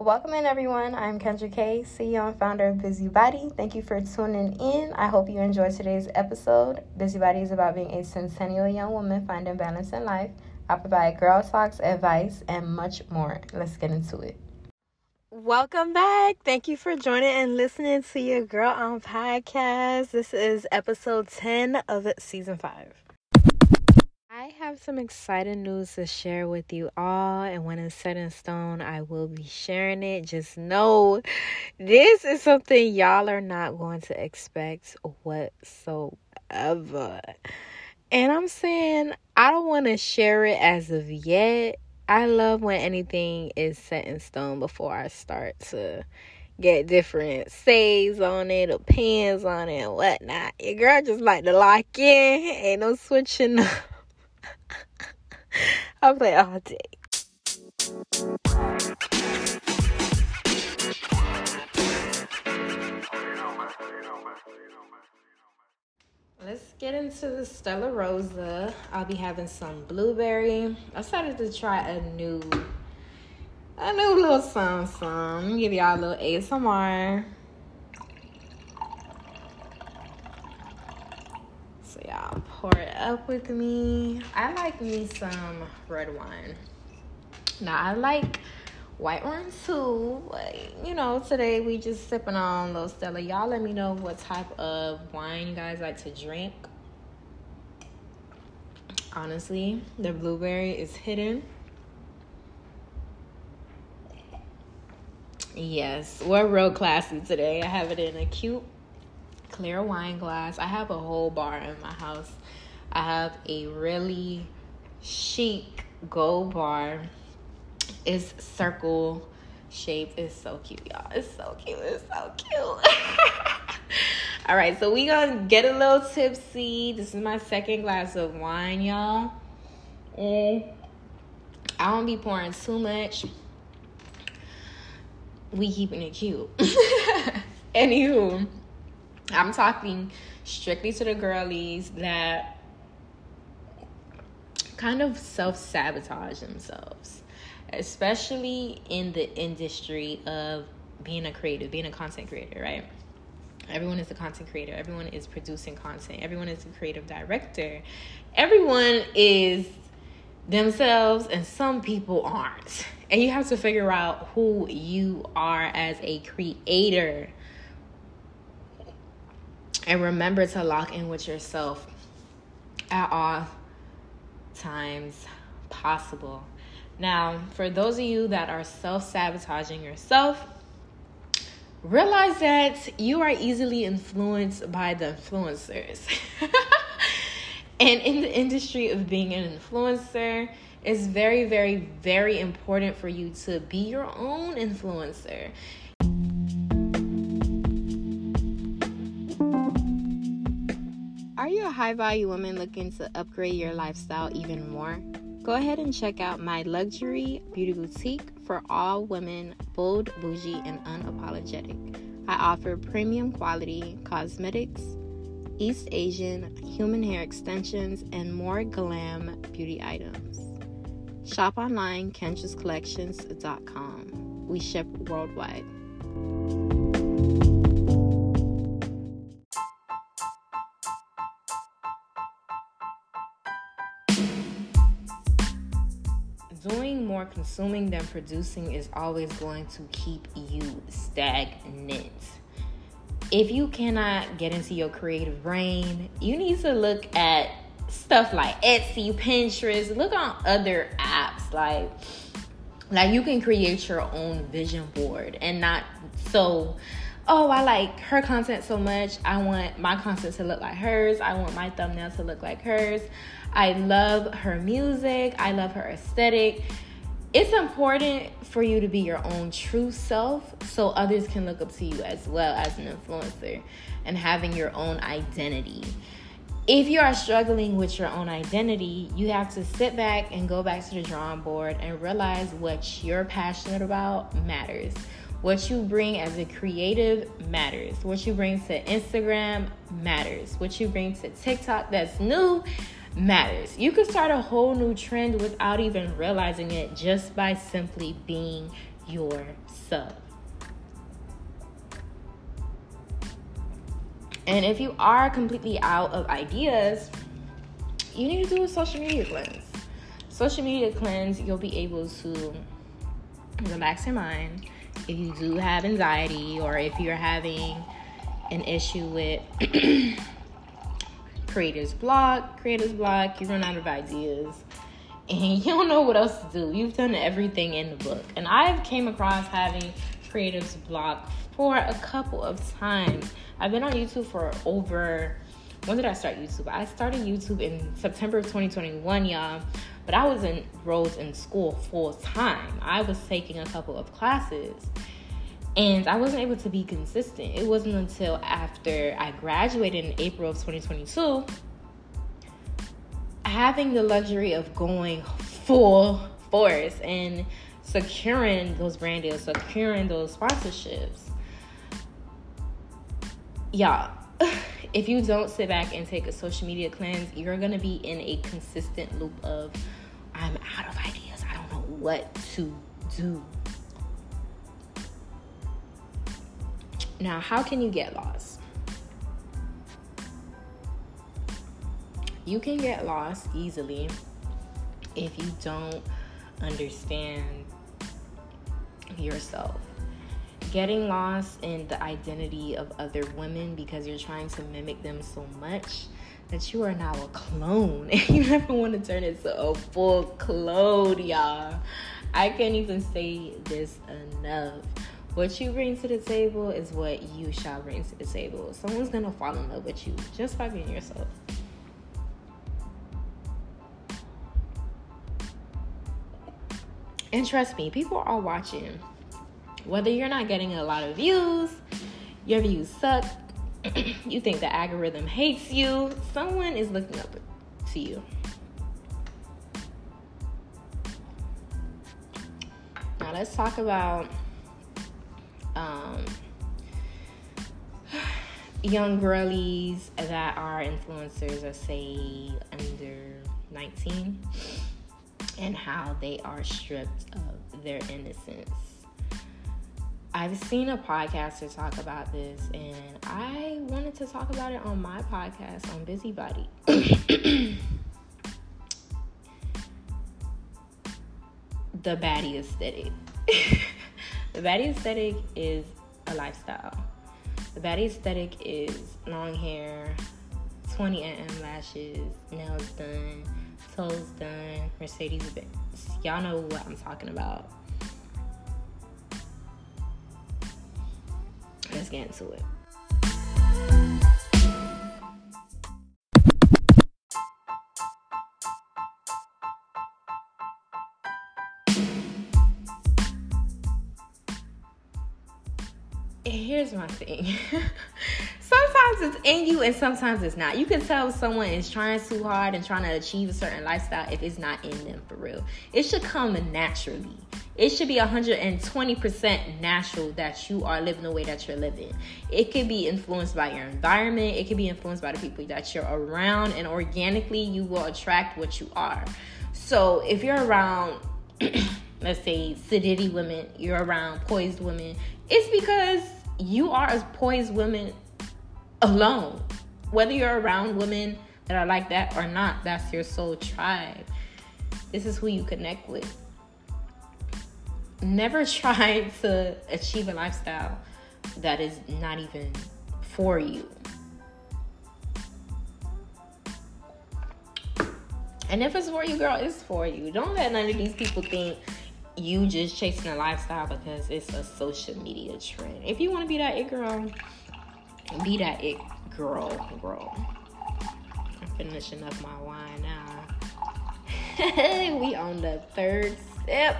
Welcome in, everyone. I'm Kendra Kay, CEO and founder of Busybody. Thank you for tuning in. I hope you enjoyed today's episode. Busybody is about being a centennial young woman finding balance in life. I provide girl talks, advice, and much more. Let's get into it. Welcome back. Thank you for joining and listening to your Girl on podcast. This is episode 10 of season 5. I have some exciting news to share with you all, and when it's set in stone, I will be sharing it. Just know this is something y'all are not going to expect whatsoever. And I'm saying I don't want to share it as of yet. I love when anything is set in stone before I start to get different saves on it, opinions on it, and whatnot. Your girl just like to lock in, ain't no switching up. I play all day. Let's get into the Stella Rosa. I'll be having some blueberry. I started to try a new, a new little song. Some give y'all a little ASMR. Y'all pour it up with me. I like me some red wine. Now I like white wine too, but you know, today we just sipping on those Stella. Y'all let me know what type of wine you guys like to drink. Honestly, the blueberry is hidden. Yes, we're real classy today. I have it in a cute clear wine glass. I have a whole bar in my house. I have a really chic gold bar. It's circle shaped. It's so cute, y'all. It's so cute. It's so cute. All right, so we gonna get a little tipsy. This is my second glass of wine, y'all. Mm. I don't be pouring too much. We keeping it cute. Anywho, I'm talking strictly to the girlies that kind of self sabotage themselves, especially in the industry of being a creative, being a content creator, right? Everyone is a content creator. Everyone is producing content. Everyone is a creative director. Everyone is themselves, and some people aren't. And you have to figure out who you are as a creator and remember to lock in with yourself at all times possible. Now, for those of you that are self sabotaging yourself, realize that you are easily influenced by the influencers. and in the industry of being an influencer, it's very, very, very important for you to be your own influencer. A high value woman looking to upgrade your lifestyle even more? Go ahead and check out my luxury beauty boutique for all women, bold, bougie, and unapologetic. I offer premium quality cosmetics, East Asian human hair extensions, and more glam beauty items. Shop online, Kendra'sCollections.com. We ship worldwide. Doing more consuming than producing is always going to keep you stagnant. If you cannot get into your creative brain, you need to look at stuff like Etsy, Pinterest, look on other apps like like you can create your own vision board and not so oh, I like her content so much. I want my content to look like hers. I want my thumbnail to look like hers. I love her music. I love her aesthetic. It's important for you to be your own true self so others can look up to you as well as an influencer and having your own identity. If you are struggling with your own identity, you have to sit back and go back to the drawing board and realize what you're passionate about matters. What you bring as a creative matters. What you bring to Instagram matters. What you bring to TikTok that's new matters. You could start a whole new trend without even realizing it just by simply being yourself. And if you are completely out of ideas, you need to do a social media cleanse. Social media cleanse, you'll be able to relax your mind. If you do have anxiety or if you're having an issue with creator's block, creator's block, you run out of ideas and you don't know what else to do. You've done everything in the book. And I've came across having creator's block for a couple of times. I've been on YouTube for over when did I start YouTube? I started YouTube in September of 2021, y'all. But I was enrolled in school full time. I was taking a couple of classes and I wasn't able to be consistent. It wasn't until after I graduated in April of 2022 having the luxury of going full force and securing those brand deals, securing those sponsorships. Y'all, if you don't sit back and take a social media cleanse, you're gonna be in a consistent loop of I'm out of ideas. I don't know what to do. Now, how can you get lost? You can get lost easily if you don't understand yourself getting lost in the identity of other women because you're trying to mimic them so much that you are now a clone and you never want to turn into a full clone, y'all. I can't even say this enough. What you bring to the table is what you shall bring to the table. Someone's gonna fall in love with you just by being yourself. And trust me, people are watching. Whether you're not getting a lot of views, your views suck, you think the algorithm hates you, someone is looking up to you. Now let's talk about um, young girlies that are influencers or say under 19 and how they are stripped of their innocence. I've seen a podcaster talk about this, and I wanted to talk about it on my podcast on Busybody. the baddie aesthetic. the baddie aesthetic is a lifestyle. The baddie aesthetic is long hair, 20 mm lashes, nails done, toes done, Mercedes Benz. Y'all know what I'm talking about. Let's get into it. here's my thing. sometimes it's in you and sometimes it's not. You can tell someone is trying too hard and trying to achieve a certain lifestyle if it's not in them for real. It should come naturally. It should be 120% natural that you are living the way that you're living. It could be influenced by your environment, it could be influenced by the people that you're around, and organically you will attract what you are. So if you're around, let's say, sedity women, you're around poised women, it's because you are a poised woman alone. Whether you're around women that are like that or not, that's your soul tribe. This is who you connect with never try to achieve a lifestyle that is not even for you. And if it's for you, girl, it's for you. Don't let none of these people think you just chasing a lifestyle because it's a social media trend. If you want to be that it girl, be that it girl, girl. I'm finishing up my wine now. we on the third sip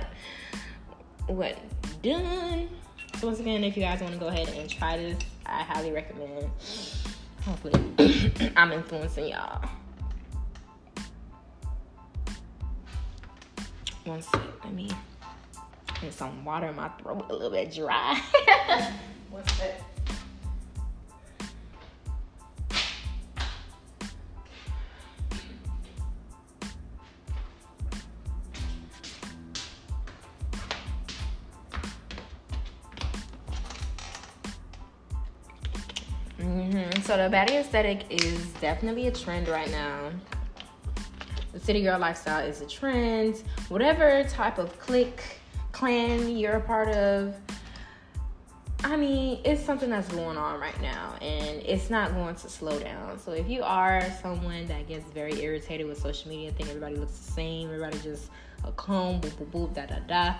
what done. So once again, if you guys want to go ahead and try this, I highly recommend. Hopefully, I'm influencing y'all. One sec, let me get some water in my throat, a little bit dry. One sec. So the baddie aesthetic is definitely a trend right now. The city girl lifestyle is a trend. Whatever type of clique, clan you're a part of, I mean, it's something that's going on right now, and it's not going to slow down. So if you are someone that gets very irritated with social media, think everybody looks the same, everybody just a clone, boop boop boop, da da da.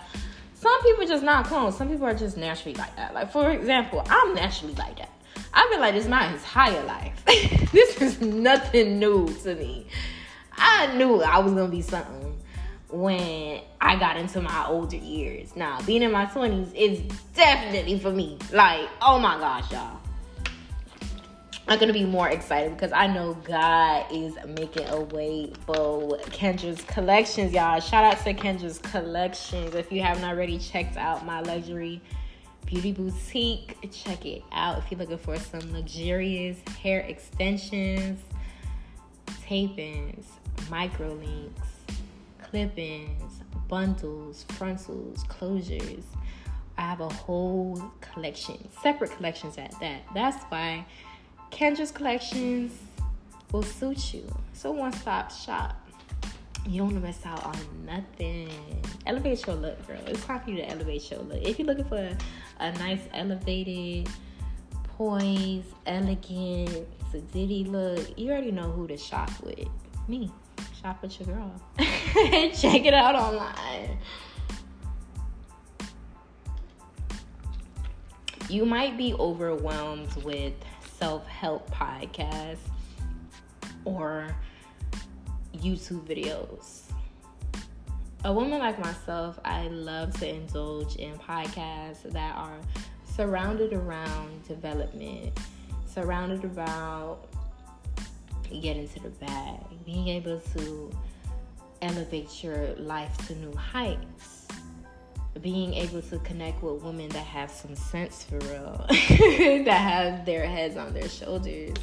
Some people just not clones. Some people are just naturally like that. Like for example, I'm naturally like that. I've been like this my entire life. this is nothing new to me. I knew I was gonna be something when I got into my older years. Now, being in my 20s is definitely for me. Like, oh my gosh, y'all. I'm gonna be more excited because I know God is making a way for Kendra's collections, y'all. Shout out to Kendra's collections. If you haven't already checked out my luxury beauty boutique, check it out. If you're looking for some luxurious hair extensions, tape-ins, micro links, clip-ins, bundles, frontals, closures. I have a whole collection, separate collections at that. That's why Kendra's collections will suit you. So one stop shop. You don't want to miss out on nothing. Elevate your look, girl. It's time for you to elevate your look. If you're looking for a, nice, elevated, poised, elegant, sedity look, you already know who to shop with. Me. Shop with your girl. Check it out online. You might be overwhelmed with self help podcasts or YouTube videos. A woman like myself, I love to indulge in podcasts that are surrounded around development, surrounded around getting to the bag, being able to elevate your life to new heights, being able to connect with women that have some sense for real, that have their heads on their shoulders.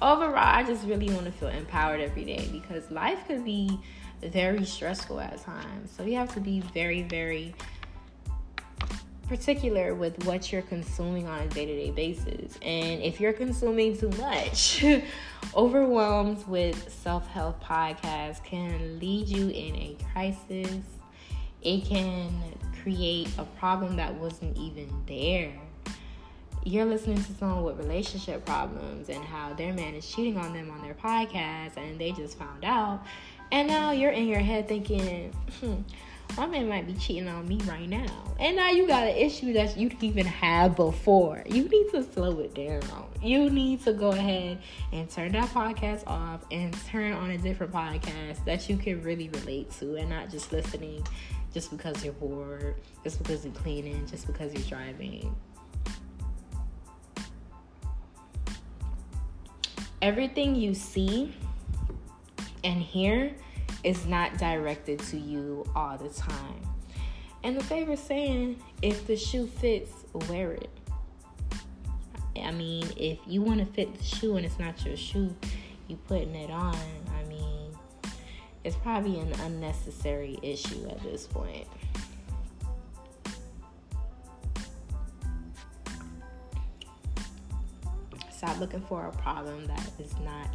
Overall, I just really want to feel empowered every day because life could be very stressful at times. So you have to be very, very particular with what you're consuming on a day-to-day basis. And if you're consuming too much overwhelmed with self-help podcasts can lead you in a crisis. It can create a problem that wasn't even there you're listening to someone with relationship problems and how their man is cheating on them on their podcast and they just found out and now you're in your head thinking hmm, my man might be cheating on me right now. And now you got an issue that you didn't even have before. You need to slow it down. You need to go ahead and turn that podcast off and turn on a different podcast that you can really relate to and not just listening just because you're bored, just because you're cleaning, just because you're driving. Everything you see and hear is not directed to you all the time. And the favorite saying, if the shoe fits, wear it. I mean, if you want to fit the shoe and it's not your shoe, you putting it on. I mean, it's probably an unnecessary issue at this point. Stop looking for a problem that is not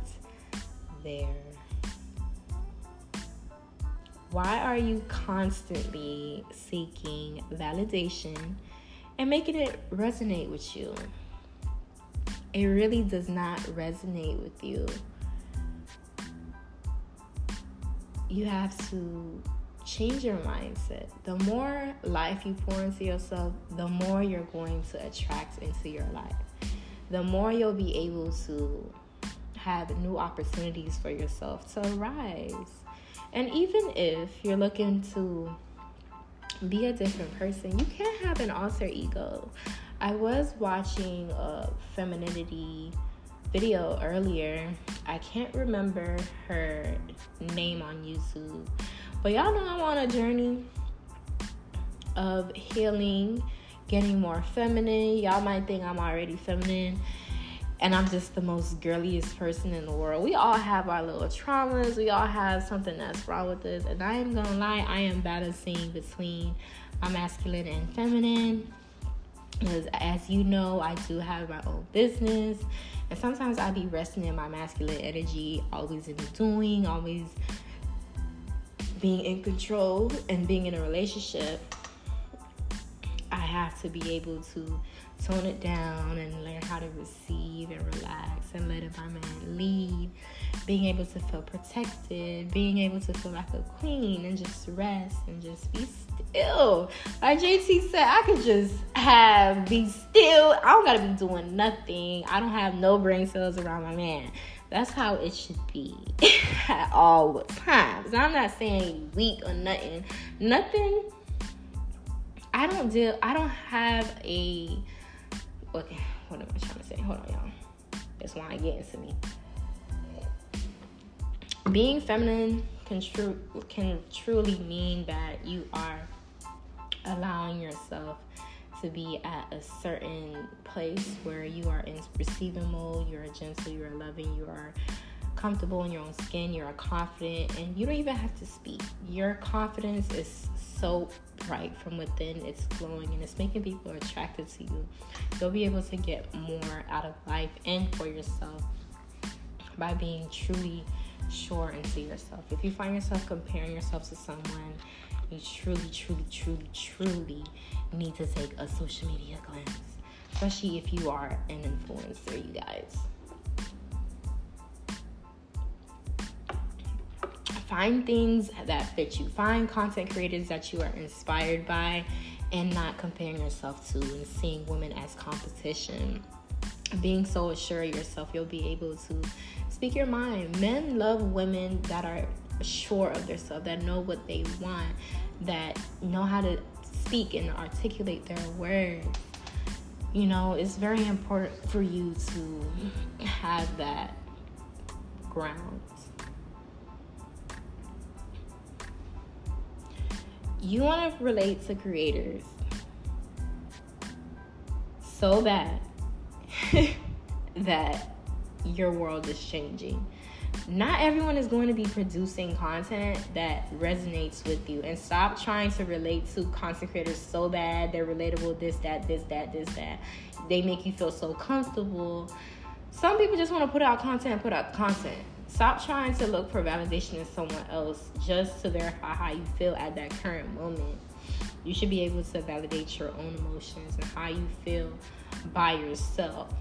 there. Why are you constantly seeking validation and making it resonate with you? It really does not resonate with you. You have to change your mindset. The more life you pour into yourself, the more you're going to attract into your life. The more you'll be able to have new opportunities for yourself to rise and even if you're looking to be a different person, you can't have an alter ego. I was watching a femininity video earlier. I can't remember her name on YouTube, but y'all know I'm on a journey of healing, getting more feminine. Y'all might think I'm already feminine, and I'm just the most girliest person in the world. We all have our little traumas. We all have something that's wrong with us. And I am gonna lie, I am balancing between my masculine and feminine. because as you know, I do have my own business. And sometimes I be resting in my masculine energy, always in the doing, always being in control and being in a relationship. I have to be able to tone it down and learn how to receive and relax and let man lead. Being able to feel protected, being able to feel like a queen and just rest and just be still. Like JT said, I could just have be still. I don't gotta be doing nothing. I don't have no brain cells around my man. That's how it should be at all times. I'm not saying weak or nothing. Nothing. I don't deal. I don't have a. Okay, what am I trying to say? Hold on, y'all. That's why I get into me. Being feminine can can truly mean that you are allowing yourself to be at a certain place where you are in receiving mode, you're gentle, you're loving, you are comfortable in your own skin, you're a confident, and you don't even have to speak. Your confidence is so bright from within, it's glowing and it's making people attracted to you. You'll be able to get more out of life and for yourself by being truly sure into yourself. If you find yourself comparing yourself to someone you truly, truly, truly, truly need to take a social media glance, especially if you are an influencer, you guys. Find things that fit you. Find content creators that you are inspired by and not comparing yourself to and seeing women as competition. Being so assured of yourself, you'll be able to speak your mind. Men love women that are sure of themselves, that know what they want, that know how to speak and articulate their words. You know, it's very important for you to have that ground. You want to relate to creators so bad that your world is changing not everyone is going to be producing content that resonates with you. And stop trying to relate to content creators so bad. They're relatable, this, that, this, that, this, that. They make you feel so comfortable. Some people just want to put out content, put out content. Stop trying to look for validation in someone else just to verify how you feel at that current moment. You should be able to validate your own emotions and how you feel by yourself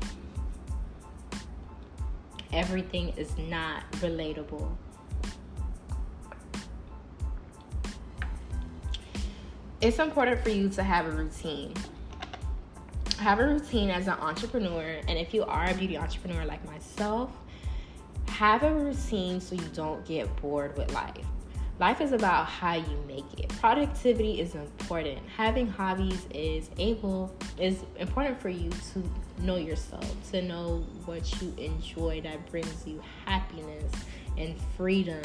everything is not relatable. It's important for you to have a routine. Have a routine as an entrepreneur, and if you are a beauty entrepreneur like myself, have a routine so you don't get bored with life. Life is about how you make it. Productivity is important. Having hobbies is able is important for you to know yourself, to know what you enjoy that brings you happiness and freedom.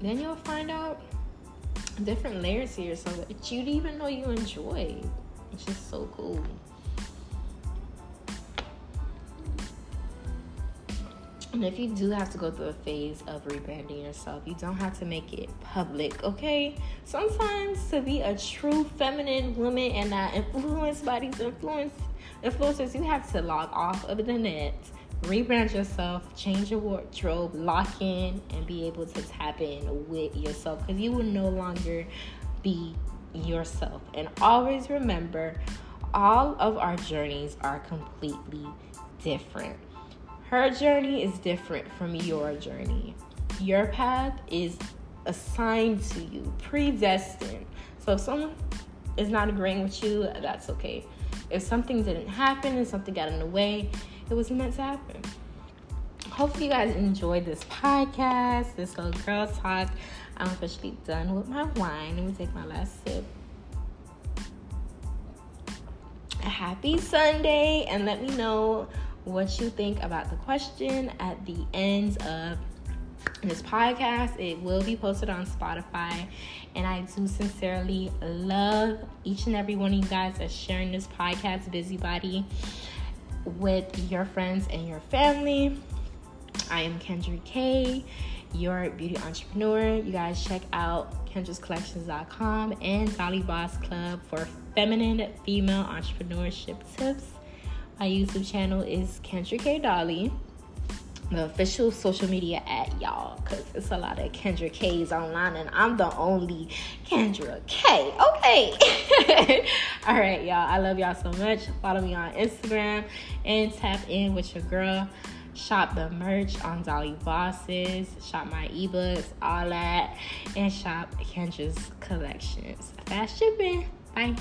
Then you'll find out different layers to yourself that you didn't even know you enjoy. It's just so cool. And if you do have to go through a phase of rebranding yourself, you don't have to make it public, okay? Sometimes to be a true feminine woman and not influenced by these influence influencers, you have to log off of the net, rebrand yourself, change your wardrobe, lock in, and be able to tap in with yourself because you will no longer be yourself. And always remember, all of our journeys are completely different her journey is different from your journey. Your path is assigned to you, predestined. So if someone is not agreeing with you, that's okay. If something didn't happen and something got in the way, it was meant to happen. Hopefully, you guys enjoyed this podcast, this little girl talk. I'm officially done with my wine. Let me take my last sip. A happy Sunday, and let me know what you think about the question at the end of this podcast. It will be posted on Spotify. And I do sincerely love each and every one of you guys that's sharing this podcast, Busybody, with your friends and your family. I am Kendra K, your beauty entrepreneur. You guys check out Kendra'sCollections.com, and Dolly Boss Club for feminine female entrepreneurship tips. My YouTube channel is Kendra K. Dolly the official social media at y'all because it's a lot of Kendra K's online and I'm the only Kendra K. Okay. All right, y'all. I love y'all so much. Follow me on Instagram and tap in with your girl. Shop the merch on Dolly Bosses, shop my ebooks, all that, and shop Kendra's collections. Fast shipping. Bye.